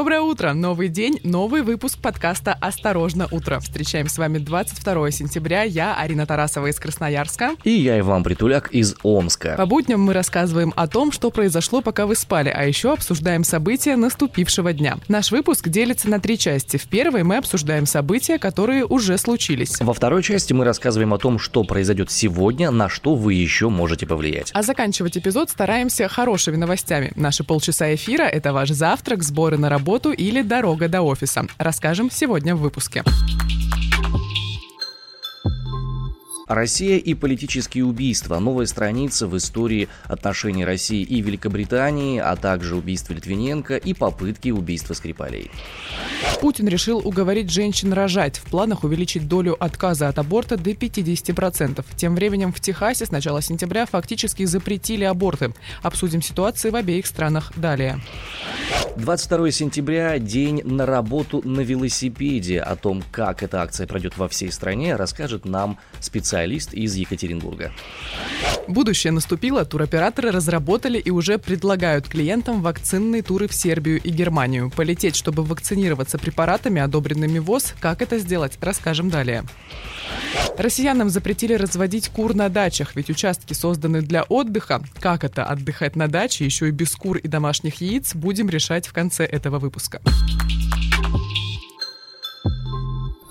Доброе утро! Новый день, новый выпуск подкаста «Осторожно, утро». Встречаем с вами 22 сентября. Я Арина Тарасова из Красноярска. И я Иван Притуляк из Омска. По будням мы рассказываем о том, что произошло, пока вы спали, а еще обсуждаем события наступившего дня. Наш выпуск делится на три части. В первой мы обсуждаем события, которые уже случились. Во второй части мы рассказываем о том, что произойдет сегодня, на что вы еще можете повлиять. А заканчивать эпизод стараемся хорошими новостями. Наши полчаса эфира — это ваш завтрак, сборы на работу работу или дорога до офиса. Расскажем сегодня в выпуске. Россия и политические убийства. Новая страница в истории отношений России и Великобритании, а также убийство Литвиненко и попытки убийства Скрипалей. Путин решил уговорить женщин рожать. В планах увеличить долю отказа от аборта до 50%. Тем временем в Техасе с начала сентября фактически запретили аборты. Обсудим ситуацию в обеих странах далее. 22 сентября – день на работу на велосипеде. О том, как эта акция пройдет во всей стране, расскажет нам специалист из Екатеринбурга. Будущее наступило, туроператоры разработали и уже предлагают клиентам вакцинные туры в Сербию и Германию. Полететь, чтобы вакцинироваться препаратами, одобренными ВОЗ, как это сделать, расскажем далее. Россиянам запретили разводить кур на дачах, ведь участки созданы для отдыха. Как это отдыхать на даче, еще и без кур и домашних яиц, будем решать в конце этого выпуска.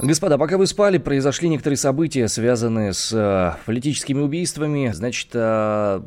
Господа, пока вы спали, произошли некоторые события, связанные с э, политическими убийствами. Значит, э,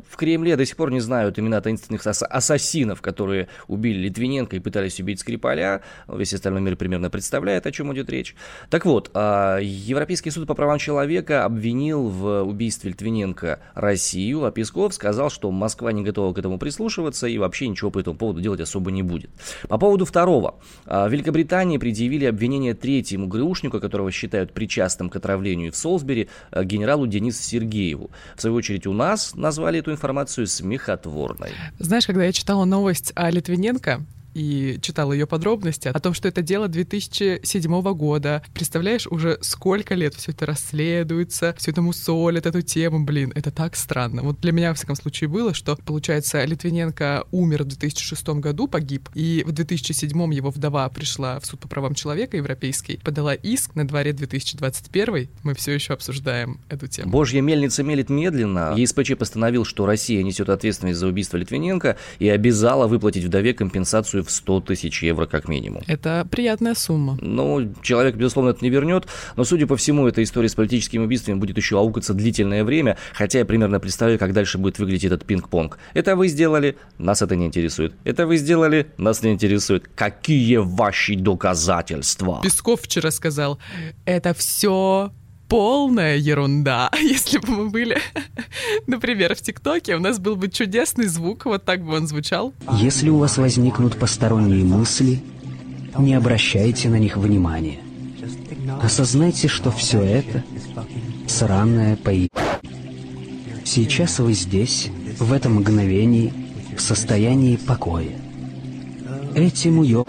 в Кремле до сих пор не знают имена таинственных ас- ассасинов, которые убили Литвиненко и пытались убить Скрипаля. Весь остальной мир примерно представляет, о чем идет речь. Так вот, э, Европейский суд по правам человека обвинил в убийстве Литвиненко Россию, а Песков сказал, что Москва не готова к этому прислушиваться и вообще ничего по этому поводу делать особо не будет. По поводу второго. Э, в Великобритании предъявили обвинение третьему ГРУшнику, которого считают причастным к отравлению в Солсбери, э, генералу Денису Сергееву. В свою очередь у нас назвали эту информацию смехотворной. Знаешь, когда я читала новость о Литвиненко, и читал ее подробности о том, что это дело 2007 года. Представляешь, уже сколько лет все это расследуется, все это мусолят, эту тему, блин, это так странно. Вот для меня, во всяком случае, было, что, получается, Литвиненко умер в 2006 году, погиб, и в 2007 его вдова пришла в суд по правам человека европейский, подала иск на дворе 2021, мы все еще обсуждаем эту тему. Божья мельница мелит медленно. ЕСПЧ постановил, что Россия несет ответственность за убийство Литвиненко и обязала выплатить вдове компенсацию в 100 тысяч евро как минимум. Это приятная сумма. Ну, человек, безусловно, это не вернет, но, судя по всему, эта история с политическими убийствами будет еще аукаться длительное время, хотя я примерно представляю, как дальше будет выглядеть этот пинг-понг. Это вы сделали, нас это не интересует. Это вы сделали, нас не интересует. Какие ваши доказательства? Песков вчера сказал, это все полная ерунда. Если бы мы были, например, в ТикТоке, у нас был бы чудесный звук, вот так бы он звучал. Если у вас возникнут посторонние мысли, не обращайте на них внимания. Осознайте, что все это сраная пои. Сейчас вы здесь, в этом мгновении, в состоянии покоя. Этим уё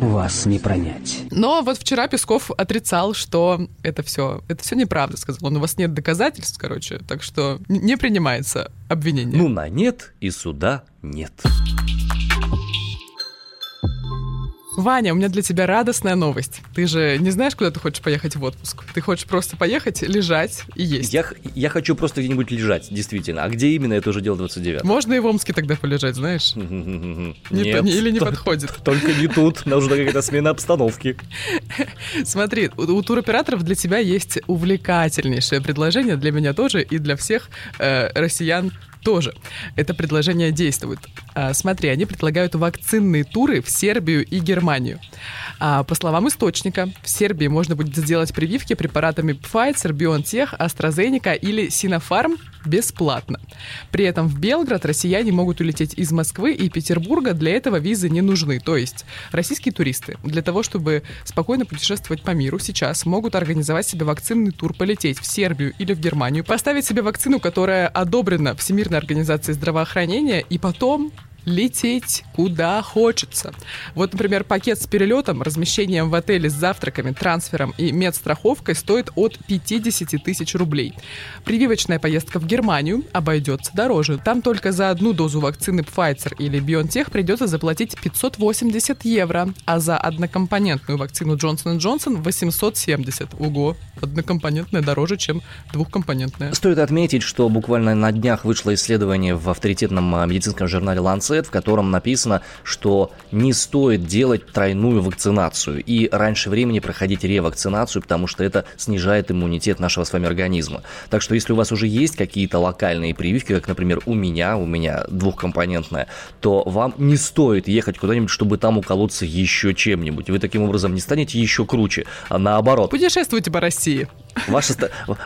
вас не пронять. Но вот вчера Песков отрицал, что это все, это все неправда, сказал он. У вас нет доказательств, короче, так что не принимается обвинение. Ну, на нет и суда нет. Ваня, у меня для тебя радостная новость. Ты же не знаешь, куда ты хочешь поехать в отпуск. Ты хочешь просто поехать, лежать и есть. Я, я хочу просто где-нибудь лежать, действительно. А где именно, это уже дело 29. Можно и в Омске тогда полежать, знаешь? Нет, или не подходит. Только не тут. Нужна какая-то смена обстановки. Смотри, у, у туроператоров для тебя есть увлекательнейшее предложение, для меня тоже и для всех э, россиян тоже это предложение действует. А, смотри, они предлагают вакцинные туры в Сербию и Германию. А, по словам источника, в Сербии можно будет сделать прививки препаратами Pfizer, BioNTech, AstraZeneca или Sinopharm бесплатно. При этом в Белград россияне могут улететь из Москвы и Петербурга, для этого визы не нужны. То есть российские туристы для того, чтобы спокойно путешествовать по миру, сейчас могут организовать себе вакцинный тур, полететь в Сербию или в Германию, поставить себе вакцину, которая одобрена Всемирной организацией здравоохранения, и потом лететь куда хочется. Вот, например, пакет с перелетом, размещением в отеле с завтраками, трансфером и медстраховкой стоит от 50 тысяч рублей. Прививочная поездка в Германию обойдется дороже. Там только за одну дозу вакцины Pfizer или BioNTech придется заплатить 580 евро, а за однокомпонентную вакцину Johnson Johnson 870. Ого, однокомпонентная дороже, чем двухкомпонентная. Стоит отметить, что буквально на днях вышло исследование в авторитетном а, медицинском журнале Lancet, в котором написано, что не стоит делать тройную вакцинацию и раньше времени проходить ревакцинацию, потому что это снижает иммунитет нашего с вами организма. Так что если у вас уже есть какие-то локальные прививки, как, например, у меня, у меня двухкомпонентная, то вам не стоит ехать куда-нибудь, чтобы там уколоться еще чем-нибудь. Вы таким образом не станете еще круче, а наоборот. Путешествуйте по России. Ваши,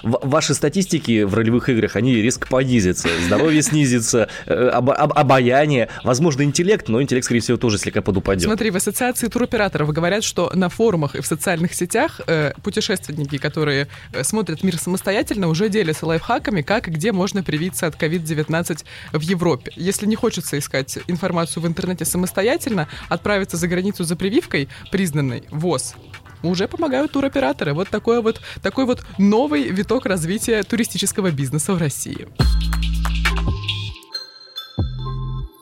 ваши статистики в ролевых играх, они резко понизятся. Здоровье снизится, э, об, об, обаяние, возможно, интеллект, но интеллект, скорее всего, тоже слегка подупадет. Смотри, в ассоциации туроператоров говорят, что на форумах и в социальных сетях э, путешественники, которые э, смотрят мир самостоятельно, уже делятся лайфхаками, как и где можно привиться от COVID-19 в Европе. Если не хочется искать информацию в интернете самостоятельно, отправиться за границу за прививкой, признанной ВОЗ, уже помогают туроператоры. Вот такой вот, такой вот новый виток развития туристического бизнеса в России.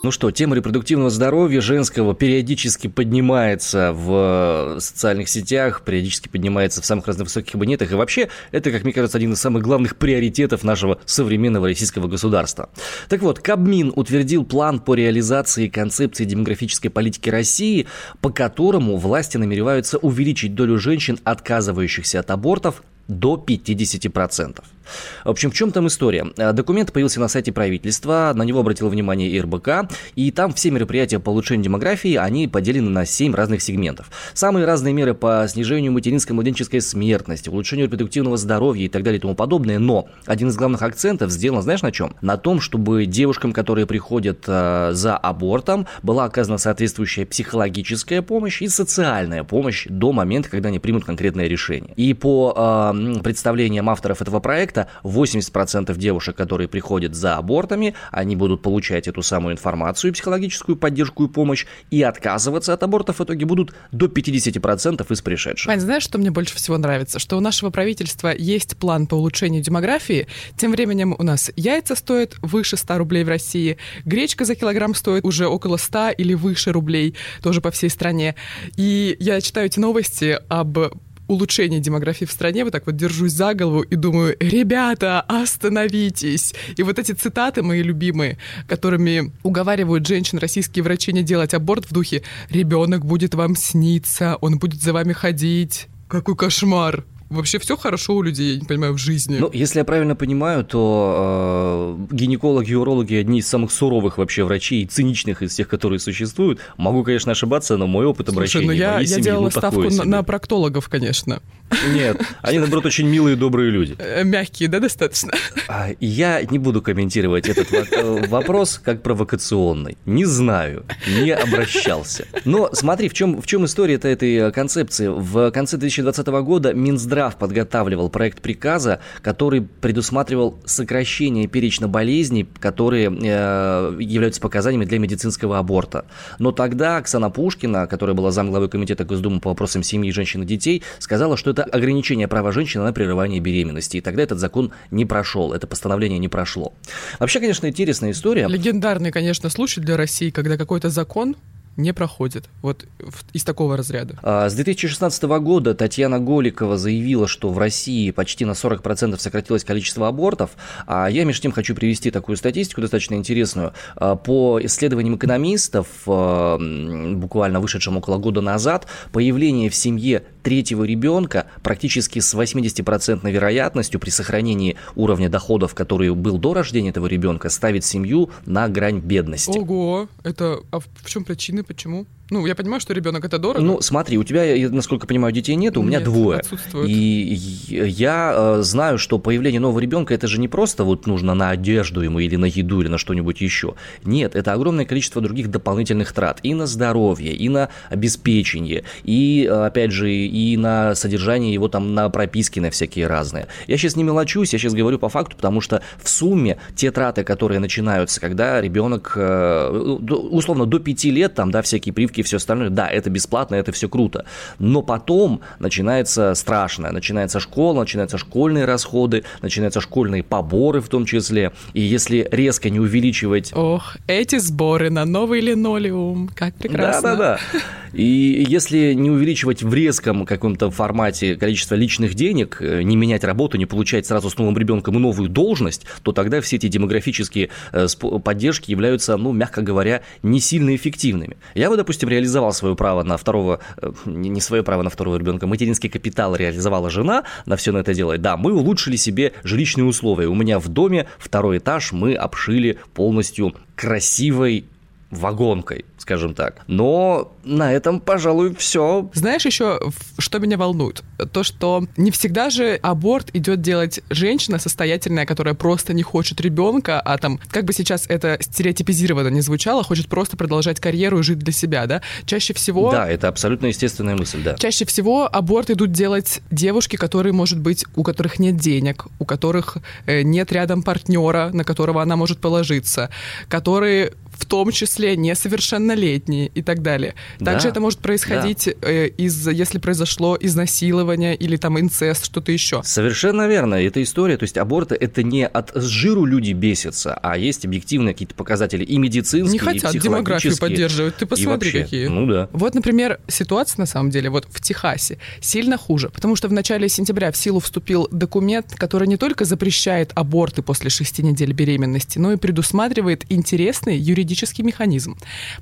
Ну что, тема репродуктивного здоровья женского периодически поднимается в социальных сетях, периодически поднимается в самых разных высоких кабинетах. И вообще, это, как мне кажется, один из самых главных приоритетов нашего современного российского государства. Так вот, Кабмин утвердил план по реализации концепции демографической политики России, по которому власти намереваются увеличить долю женщин, отказывающихся от абортов, до 50%. В общем, в чем там история? Э, документ появился на сайте правительства, на него обратило внимание и РБК, и там все мероприятия по улучшению демографии, они поделены на 7 разных сегментов. Самые разные меры по снижению материнской младенческой смертности, улучшению репродуктивного здоровья и так далее и тому подобное, но один из главных акцентов сделан, знаешь, на чем? На том, чтобы девушкам, которые приходят э, за абортом, была оказана соответствующая психологическая помощь и социальная помощь до момента, когда они примут конкретное решение. И по э, представлениям авторов этого проекта, проекта 80% девушек, которые приходят за абортами, они будут получать эту самую информацию, психологическую поддержку и помощь, и отказываться от абортов в итоге будут до 50% из пришедших. Вань, знаешь, что мне больше всего нравится? Что у нашего правительства есть план по улучшению демографии, тем временем у нас яйца стоят выше 100 рублей в России, гречка за килограмм стоит уже около 100 или выше рублей, тоже по всей стране. И я читаю эти новости об улучшения демографии в стране, вот так вот держусь за голову и думаю, ребята, остановитесь. И вот эти цитаты мои любимые, которыми уговаривают женщин российские врачи не делать аборт в духе «ребенок будет вам сниться, он будет за вами ходить». Какой кошмар! Вообще все хорошо у людей, я не понимаю, в жизни. Ну, если я правильно понимаю, то э, гинекологи и урологи одни из самых суровых вообще врачей и циничных из тех, которые существуют. Могу, конечно, ошибаться, но мой опыт Слушай, обращения ну я, я семьи, делала ну, ставку на, на проктологов, конечно. Нет, они, наоборот, очень милые и добрые люди. Э, мягкие, да, достаточно? А, я не буду комментировать этот э, вопрос как провокационный. Не знаю, не обращался. Но смотри, в чем, в чем история этой концепции. В конце 2020 года Минздрав Минздрав подготавливал проект приказа, который предусматривал сокращение перечня болезней, которые э, являются показаниями для медицинского аборта. Но тогда Оксана Пушкина, которая была замглавой комитета Госдумы по вопросам семьи, женщин и детей, сказала, что это ограничение права женщины на прерывание беременности. И тогда этот закон не прошел, это постановление не прошло. Вообще, конечно, интересная история. Легендарный, конечно, случай для России, когда какой-то закон не проходит. Вот из такого разряда. А, с 2016 года Татьяна Голикова заявила, что в России почти на 40% сократилось количество абортов. А я, между тем, хочу привести такую статистику достаточно интересную. А, по исследованиям экономистов, а, буквально вышедшим около года назад, появление в семье третьего ребенка практически с 80% вероятностью при сохранении уровня доходов, который был до рождения этого ребенка, ставит семью на грань бедности. Ого! Это а в чем причины? Почему? Ну, я понимаю, что ребенок это дорого. Ну, смотри, у тебя, насколько понимаю, детей нет, у меня Нет, двое. отсутствуют. И я э, знаю, что появление нового ребенка это же не просто вот нужно на одежду ему или на еду или на что-нибудь еще. Нет, это огромное количество других дополнительных трат и на здоровье, и на обеспечение, и э, опять же и на содержание его там на прописки на всякие разные. Я сейчас не мелочусь, я сейчас говорю по факту, потому что в сумме те траты, которые начинаются, когда ребенок э, условно до 5 лет там, да, всякие прививки и все остальное, да, это бесплатно, это все круто. Но потом начинается страшное, начинается школа, начинаются школьные расходы, начинаются школьные поборы в том числе. И если резко не увеличивать... Ох, эти сборы на новый линолеум, как прекрасно. Да-да-да. И если не увеличивать в резком каком-то формате количество личных денег, э, не менять работу, не получать сразу с новым ребенком новую должность, то тогда все эти демографические э, поддержки являются, ну, мягко говоря, не сильно эффективными. Я бы, допустим, реализовал свое право на второго, э, не свое право на второго ребенка, материнский капитал реализовала жена на все на это делать. Да, мы улучшили себе жилищные условия. У меня в доме второй этаж мы обшили полностью красивой вагонкой, скажем так. Но на этом, пожалуй, все. Знаешь еще, что меня волнует? То, что не всегда же аборт идет делать женщина состоятельная, которая просто не хочет ребенка, а там, как бы сейчас это стереотипизированно не звучало, хочет просто продолжать карьеру и жить для себя, да? Чаще всего... Да, это абсолютно естественная мысль, да. Чаще всего аборт идут делать девушки, которые, может быть, у которых нет денег, у которых э, нет рядом партнера, на которого она может положиться, которые в том числе несовершеннолетние и так далее. Также Да, это может происходить э, из, если произошло изнасилование или там инцест, что-то еще. Совершенно верно. Эта история, то есть аборты это не от жиру люди бесятся, а есть объективные какие-то показатели и медицинские, Не и хотят демографию психологические, поддерживать. Ты и посмотри, вообще. какие. Ну да. Вот, например, ситуация на самом деле вот в Техасе сильно хуже, потому что в начале сентября в силу вступил документ, который не только запрещает аборты после шести недель беременности, но и предусматривает интересный юридический механизм.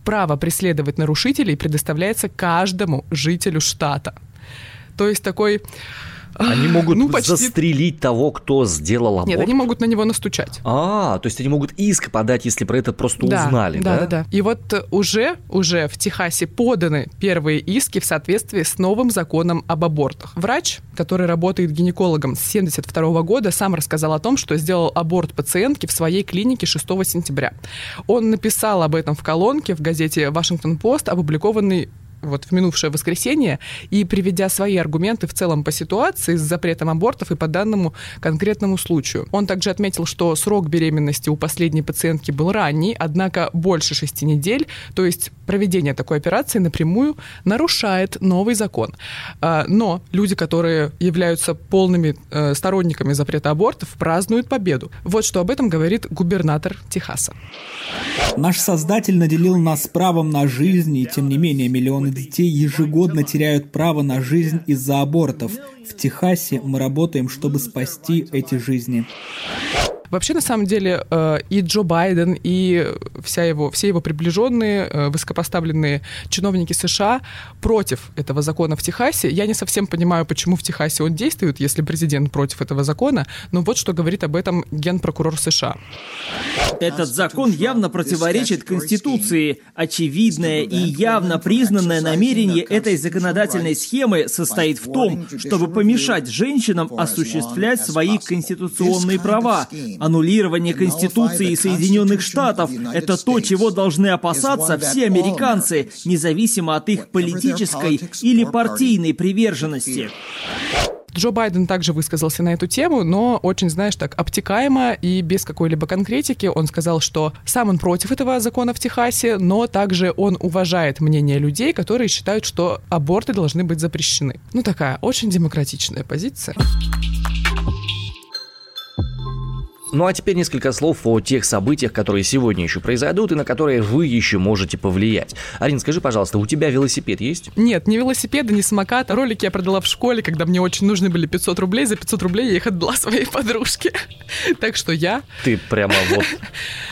Право преследовать нарушителей предоставляется каждому жителю штата. То есть такой... Они могут ну, почти- застрелить того, кто сделал аборт. Нет, они могут на него настучать. А, то есть они могут иск подать, если про это просто узнали, да? да, да, да. И вот уже, уже в Техасе поданы первые иски в соответствии с новым законом об абортах. Врач, который работает гинекологом с 72 года, сам рассказал о том, что сделал аборт пациентки в своей клинике 6 сентября. Он написал об этом в колонке в газете «Вашингтон-Пост», опубликованной вот в минувшее воскресенье и приведя свои аргументы в целом по ситуации с запретом абортов и по данному конкретному случаю. Он также отметил, что срок беременности у последней пациентки был ранний, однако больше шести недель, то есть проведение такой операции напрямую нарушает новый закон. А, Но люди, которые являются полными э, сторонниками запрета абортов, празднуют победу. Вот что об этом говорит губернатор Техаса. Наш Создатель наделил нас правом на жизнь, и тем не менее миллионы детей ежегодно теряют право на жизнь из-за абортов. В Техасе мы работаем, чтобы спасти эти жизни. Вообще, на самом деле, э, и Джо Байден, и вся его, все его приближенные, э, высокопоставленные чиновники США против этого закона в Техасе. Я не совсем понимаю, почему в Техасе он действует, если президент против этого закона, но вот что говорит об этом генпрокурор США. Этот закон явно противоречит Конституции. Очевидное и явно признанное намерение этой законодательной схемы состоит в том, чтобы помешать женщинам осуществлять свои конституционные права. Аннулирование Конституции Соединенных Штатов – это то, чего должны опасаться все американцы, независимо от их политической или партийной приверженности. Джо Байден также высказался на эту тему, но очень, знаешь, так обтекаемо и без какой-либо конкретики. Он сказал, что сам он против этого закона в Техасе, но также он уважает мнение людей, которые считают, что аборты должны быть запрещены. Ну, такая очень демократичная позиция. Ну а теперь несколько слов о тех событиях, которые сегодня еще произойдут и на которые вы еще можете повлиять. Арин, скажи, пожалуйста, у тебя велосипед есть? Нет, ни велосипеда, ни самоката. Ролики я продала в школе, когда мне очень нужны были 500 рублей. За 500 рублей я их отдала своей подружке. Так что я... Ты прямо вот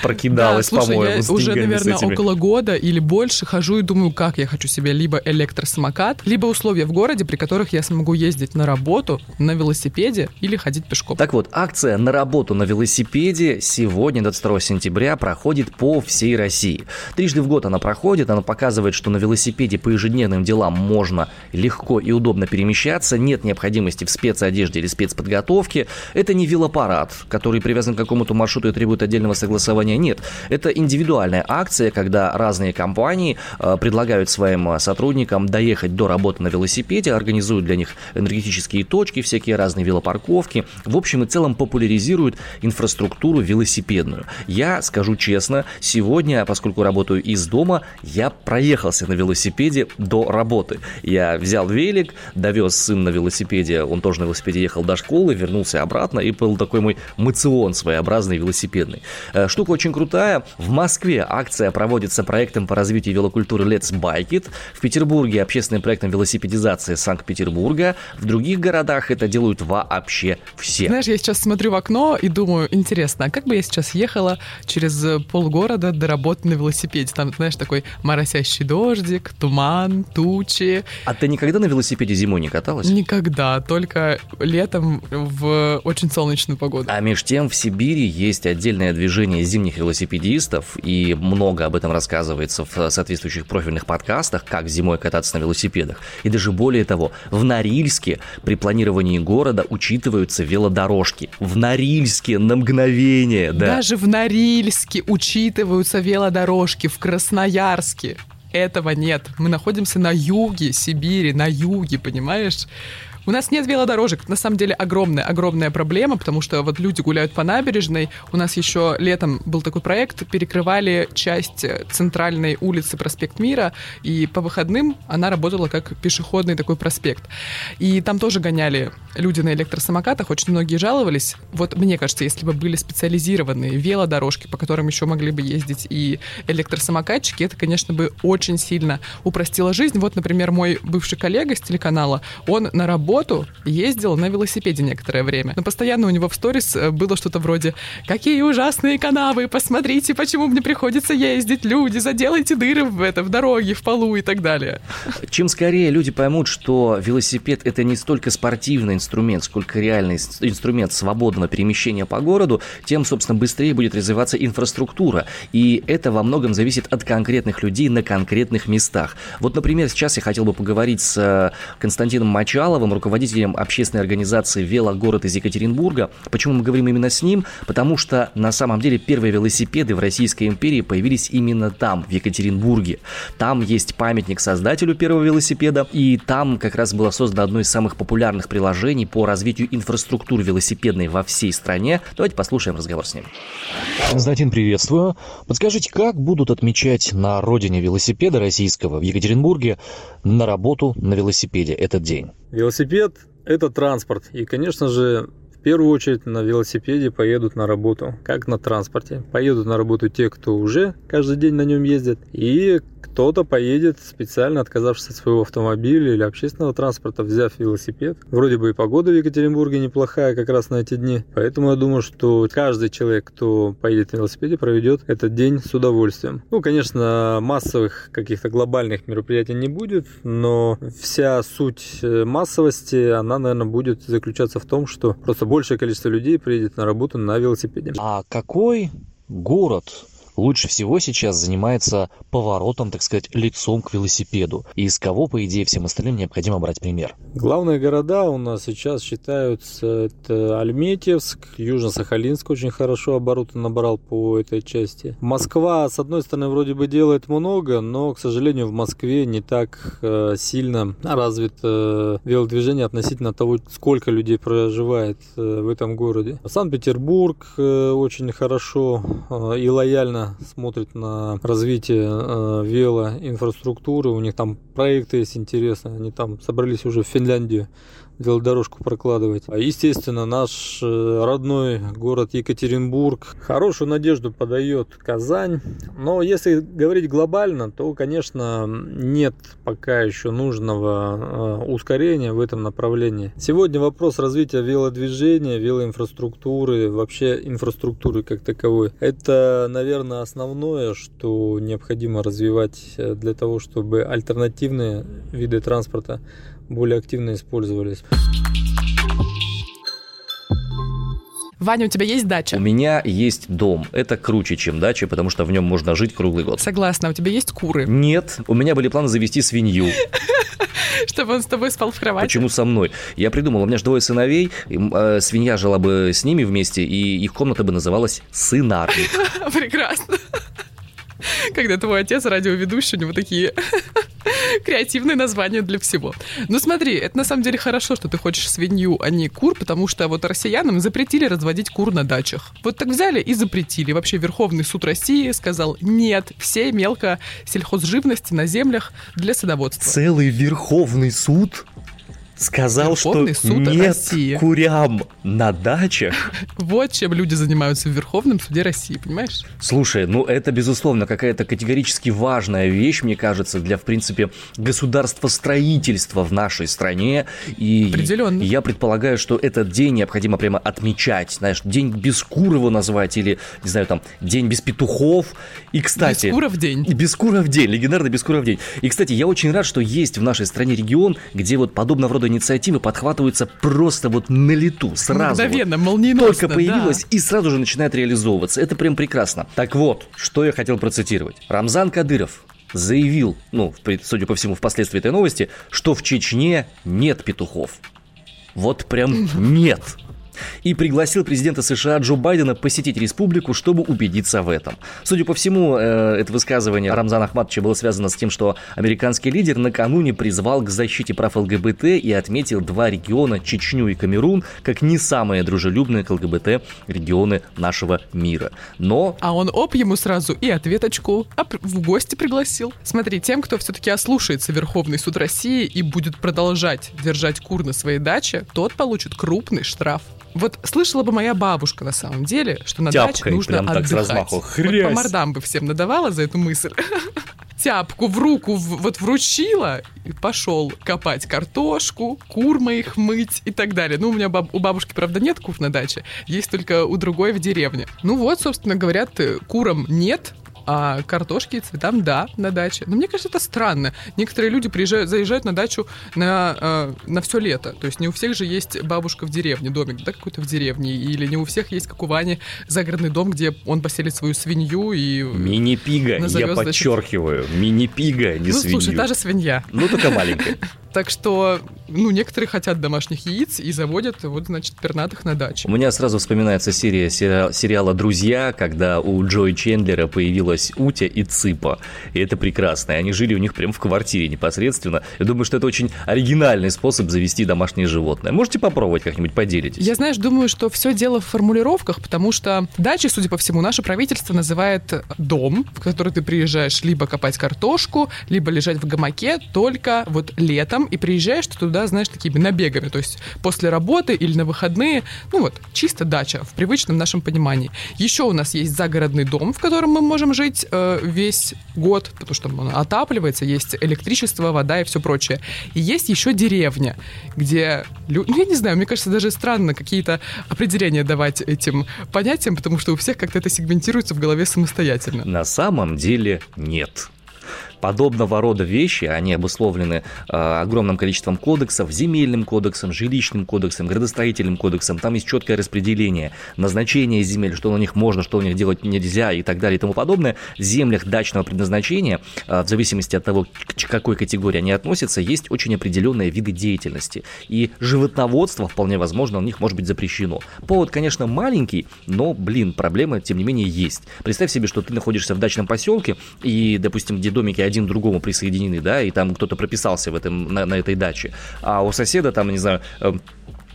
прокидалась, по-моему, я уже, наверное, около года или больше хожу и думаю, как я хочу себе либо электросамокат, либо условия в городе, при которых я смогу ездить на работу на велосипеде или ходить пешком. Так вот, акция на работу на велосипеде велосипеде сегодня, 22 сентября, проходит по всей России. Трижды в год она проходит, она показывает, что на велосипеде по ежедневным делам можно легко и удобно перемещаться, нет необходимости в спецодежде или спецподготовке. Это не велопарад, который привязан к какому-то маршруту и требует отдельного согласования. Нет, это индивидуальная акция, когда разные компании э, предлагают своим э, сотрудникам доехать до работы на велосипеде, организуют для них энергетические точки, всякие разные велопарковки. В общем и целом популяризируют инфраструктуру велосипедную. Я скажу честно, сегодня, поскольку работаю из дома, я проехался на велосипеде до работы. Я взял велик, довез сын на велосипеде, он тоже на велосипеде ехал до школы, вернулся обратно, и был такой мой мацион своеобразный велосипедный. Э, штука очень крутая. В Москве акция проводится проектом по развитию велокультуры Let's Bike It. В Петербурге общественным проектом велосипедизации Санкт-Петербурга. В других городах это делают вообще все. Знаешь, я сейчас смотрю в окно и думаю, интересно, а как бы я сейчас ехала через полгорода до работы на велосипеде? Там, знаешь, такой моросящий дождик, туман, тучи. А ты никогда на велосипеде зимой не каталась? Никогда, только летом в очень солнечную погоду. А между тем в Сибири есть отдельное движение зимних велосипедистов, и много об этом рассказывается в соответствующих профильных подкастах, как зимой кататься на велосипедах. И даже более того, в Норильске при планировании города учитываются велодорожки. В Норильске на мгновение, да. Даже в Норильске учитываются велодорожки, в Красноярске. Этого нет. Мы находимся на юге Сибири, на юге, понимаешь? У нас нет велодорожек. На самом деле огромная, огромная проблема, потому что вот люди гуляют по набережной. У нас еще летом был такой проект, перекрывали часть центральной улицы Проспект Мира, и по выходным она работала как пешеходный такой проспект. И там тоже гоняли люди на электросамокатах, очень многие жаловались. Вот мне кажется, если бы были специализированные велодорожки, по которым еще могли бы ездить и электросамокатчики, это, конечно, бы очень сильно упростило жизнь. Вот, например, мой бывший коллега с телеканала, он на работу работу ездил на велосипеде некоторое время. Но постоянно у него в сторис э, было что-то вроде «Какие ужасные канавы! Посмотрите, почему мне приходится ездить! Люди, заделайте дыры в, это, в дороге, в полу и так далее». Чем скорее люди поймут, что велосипед – это не столько спортивный инструмент, сколько реальный инструмент свободного перемещения по городу, тем, собственно, быстрее будет развиваться инфраструктура. И это во многом зависит от конкретных людей на конкретных местах. Вот, например, сейчас я хотел бы поговорить с э, Константином Мочаловым, руководителем общественной организации «Велогород» из Екатеринбурга. Почему мы говорим именно с ним? Потому что на самом деле первые велосипеды в Российской империи появились именно там, в Екатеринбурге. Там есть памятник создателю первого велосипеда, и там как раз было создано одно из самых популярных приложений по развитию инфраструктуры велосипедной во всей стране. Давайте послушаем разговор с ним. Константин, приветствую. Подскажите, как будут отмечать на родине велосипеда российского в Екатеринбурге на работу на велосипеде этот день? Велосипед – это транспорт. И, конечно же, в первую очередь на велосипеде поедут на работу, как на транспорте. Поедут на работу те, кто уже каждый день на нем ездит, и кто-то поедет специально отказавшись от своего автомобиля или общественного транспорта, взяв велосипед. Вроде бы и погода в Екатеринбурге неплохая как раз на эти дни, поэтому я думаю, что каждый человек, кто поедет на велосипеде, проведет этот день с удовольствием. Ну, конечно, массовых каких-то глобальных мероприятий не будет, но вся суть э, массовости, она, наверное, будет заключаться в том, что просто большее количество людей приедет на работу на велосипеде. А какой город лучше всего сейчас занимается поворотом, так сказать, лицом к велосипеду. И из кого, по идее, всем остальным необходимо брать пример? Главные города у нас сейчас считаются это Альметьевск, Южно-Сахалинск очень хорошо обороты набрал по этой части. Москва, с одной стороны, вроде бы делает много, но, к сожалению, в Москве не так э, сильно развито э, велодвижение относительно того, сколько людей проживает э, в этом городе. Санкт-Петербург э, очень хорошо э, и лояльно смотрит на развитие э, велоинфраструктуры. У них там проекты есть интересные. Они там собрались уже в Финляндию велодорожку прокладывать. А естественно, наш э, родной город Екатеринбург хорошую надежду подает Казань. Но если говорить глобально, то, конечно, нет пока еще нужного э, ускорения в этом направлении. Сегодня вопрос развития велодвижения, велоинфраструктуры, вообще инфраструктуры как таковой. Это, наверное, основное, что необходимо развивать э, для того, чтобы альтернативные виды транспорта более активно использовались. Ваня, у тебя есть дача? У меня есть дом. Это круче, чем дача, потому что в нем можно жить круглый год. Согласна. У тебя есть куры? Нет, у меня были планы завести свинью. Чтобы он с тобой спал в кровати? Почему со мной? Я придумал, у меня же двое сыновей, э, свинья жила бы с ними вместе, и их комната бы называлась «Сынарник». Прекрасно. Когда твой отец радиоведущий, у него такие креативные названия для всего. Ну смотри, это на самом деле хорошо, что ты хочешь свинью, а не кур, потому что вот россиянам запретили разводить кур на дачах. Вот так взяли и запретили. Вообще Верховный суд России сказал, нет, все мелко сельхозживности на землях для садоводства. Целый Верховный суд сказал, Верховный что суд нет России. курям на дачах. Вот чем люди занимаются в Верховном суде России, понимаешь? Слушай, ну это, безусловно, какая-то категорически важная вещь, мне кажется, для, в принципе, государствостроительства в нашей стране. И Определенно. я предполагаю, что этот день необходимо прямо отмечать. Знаешь, день без кур его назвать, или, не знаю, там, день без петухов. И, кстати... Бескуров день. Бескуров день, легендарный Бескуров день. И, кстати, я очень рад, что есть в нашей стране регион, где вот подобного рода инициативы подхватываются просто вот на лету, сразу. вот. Мгновенно, молниеносно, Только появилась да. и сразу же начинает реализовываться. Это прям прекрасно. Так вот, что я хотел процитировать. Рамзан Кадыров заявил, ну, судя по всему, впоследствии этой новости, что в Чечне нет петухов. Вот прям нет. И пригласил президента США Джо Байдена посетить республику, чтобы убедиться в этом. Судя по всему, э, это высказывание Рамзана Ахматовича было связано с тем, что американский лидер накануне призвал к защите прав ЛГБТ и отметил два региона, Чечню и Камерун, как не самые дружелюбные к ЛГБТ регионы нашего мира. Но А он оп ему сразу и ответочку а в гости пригласил. Смотри, тем, кто все-таки ослушается Верховный суд России и будет продолжать держать кур на своей даче, тот получит крупный штраф. Вот слышала бы моя бабушка на самом деле, что на даче Тяпкой нужно прям так отдыхать. размаху. Вот Хрясь. по мордам бы всем надавала за эту мысль. Тяпку в руку в- вот вручила и пошел копать картошку, кур моих мыть и так далее. Ну, у меня баб- у бабушки, правда, нет кур на даче, есть только у другой в деревне. Ну вот, собственно, говорят, э, курам нет, а картошки и цветам да, на даче. Но мне кажется, это странно. Некоторые люди приезжают, заезжают на дачу на, э, на все лето. То есть не у всех же есть бабушка в деревне, домик, да, какой-то в деревне. Или не у всех есть, как у Вани, загородный дом, где он поселит свою свинью и... мини-пига, я значит- подчеркиваю, мини-пига, не ну, свинью. слушай, та же свинья. Ну, только маленькая. Так что, ну, некоторые хотят домашних яиц и заводят, вот, значит, пернатых на даче. У меня сразу вспоминается серия сери- сериала «Друзья», когда у Джои Чендлера появилась Утя и Цыпа. И это прекрасно. И они жили у них прямо в квартире непосредственно. Я думаю, что это очень оригинальный способ завести домашнее животное. Можете попробовать как-нибудь, поделитесь. Я, знаешь, думаю, что все дело в формулировках, потому что дачи, судя по всему, наше правительство называет дом, в который ты приезжаешь либо копать картошку, либо лежать в гамаке только вот летом, и приезжаешь ты туда, знаешь, такими набегами, то есть после работы или на выходные, ну вот, чисто дача в привычном нашем понимании. Еще у нас есть загородный дом, в котором мы можем жить э, весь год, потому что он отапливается, есть электричество, вода и все прочее. И есть еще деревня, где, ну я не знаю, мне кажется, даже странно какие-то определения давать этим понятиям, потому что у всех как-то это сегментируется в голове самостоятельно. На самом деле нет. Подобного рода вещи, они обусловлены э, огромным количеством кодексов, земельным кодексом, жилищным кодексом, градостроительным кодексом. Там есть четкое распределение назначения земель, что на них можно, что на них делать нельзя и так далее и тому подобное. В землях дачного предназначения, э, в зависимости от того, к какой категории они относятся, есть очень определенные виды деятельности. И животноводство, вполне возможно, у них может быть запрещено. Повод, конечно, маленький, но, блин, проблема, тем не менее, есть. Представь себе, что ты находишься в дачном поселке, и, допустим, где домики один другому присоединены, да, и там кто-то прописался в этом, на, на этой даче, а у соседа там, не знаю, э,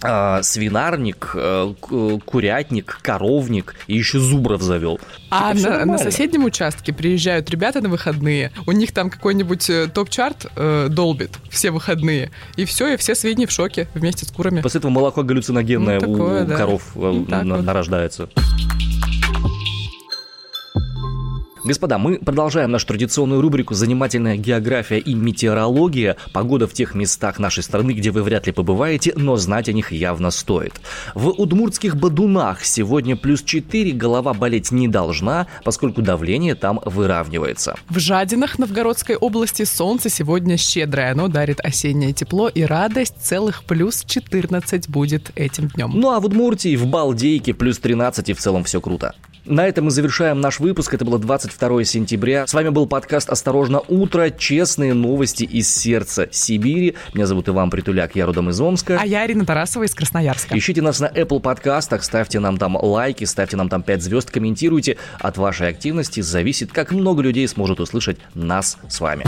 а, свинарник, э, к- курятник, коровник и еще зубров завел. А на, на соседнем участке приезжают ребята на выходные, у них там какой-нибудь э, топ-чарт э, долбит все выходные, и все, и все свиньи в шоке вместе с курами. После этого молоко галлюциногенное Ну, у- такое, у да. коров э, Ну, так на- вот. Господа, мы продолжаем нашу традиционную рубрику «Занимательная география и метеорология». Погода в тех местах нашей страны, где вы вряд ли побываете, но знать о них явно стоит. В удмуртских Бадунах сегодня плюс 4, голова болеть не должна, поскольку давление там выравнивается. В Жадинах Новгородской области солнце сегодня щедрое. Оно дарит осеннее тепло и радость. Целых плюс 14 будет этим днем. Ну а в Удмуртии, в Балдейке плюс 13 и в целом все круто. На этом мы завершаем наш выпуск. Это было 22 сентября. С вами был подкаст «Осторожно, утро». Честные новости из сердца Сибири. Меня зовут Иван Притуляк, я родом из Омска. А я Арина Тарасова из Красноярска. Ищите нас на Apple подкастах, ставьте нам там лайки, ставьте нам там 5 звезд, комментируйте. От вашей активности зависит, как много людей сможет услышать нас с вами.